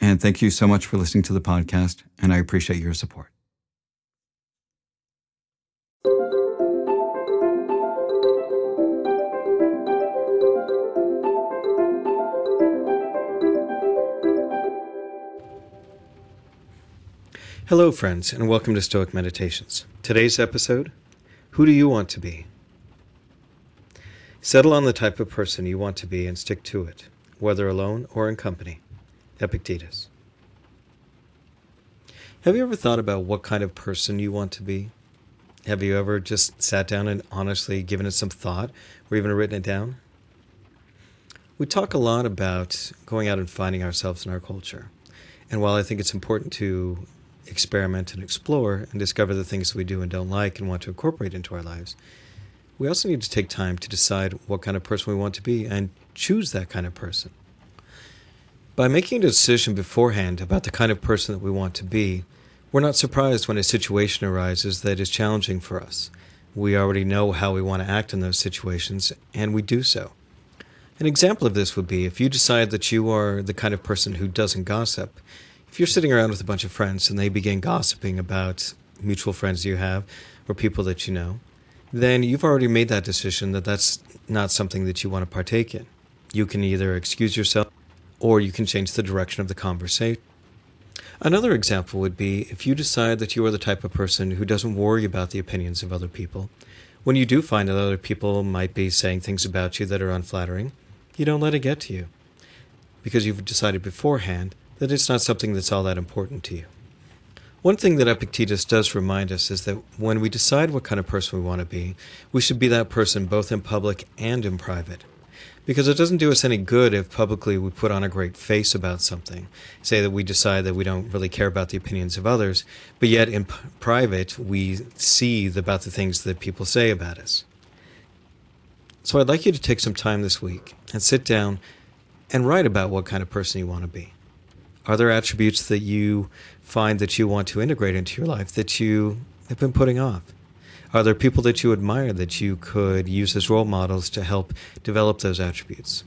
and thank you so much for listening to the podcast, and I appreciate your support. Hello, friends, and welcome to Stoic Meditations. Today's episode Who do you want to be? Settle on the type of person you want to be and stick to it, whether alone or in company. Epictetus. Have you ever thought about what kind of person you want to be? Have you ever just sat down and honestly given it some thought or even written it down? We talk a lot about going out and finding ourselves in our culture. And while I think it's important to experiment and explore and discover the things we do and don't like and want to incorporate into our lives, we also need to take time to decide what kind of person we want to be and choose that kind of person. By making a decision beforehand about the kind of person that we want to be, we're not surprised when a situation arises that is challenging for us. We already know how we want to act in those situations, and we do so. An example of this would be if you decide that you are the kind of person who doesn't gossip, if you're sitting around with a bunch of friends and they begin gossiping about mutual friends you have or people that you know, then you've already made that decision that that's not something that you want to partake in. You can either excuse yourself or you can change the direction of the conversation. Another example would be if you decide that you are the type of person who doesn't worry about the opinions of other people. When you do find that other people might be saying things about you that are unflattering, you don't let it get to you because you've decided beforehand that it's not something that's all that important to you. One thing that Epictetus does remind us is that when we decide what kind of person we want to be, we should be that person both in public and in private. Because it doesn't do us any good if publicly we put on a great face about something, say that we decide that we don't really care about the opinions of others, but yet in p- private we seethe about the things that people say about us. So I'd like you to take some time this week and sit down and write about what kind of person you want to be. Are there attributes that you find that you want to integrate into your life that you have been putting off? Are there people that you admire that you could use as role models to help develop those attributes?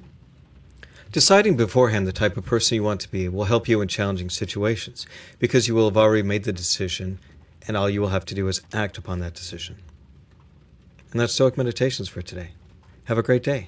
Deciding beforehand the type of person you want to be will help you in challenging situations because you will have already made the decision and all you will have to do is act upon that decision. And that's Stoic Meditations for today. Have a great day.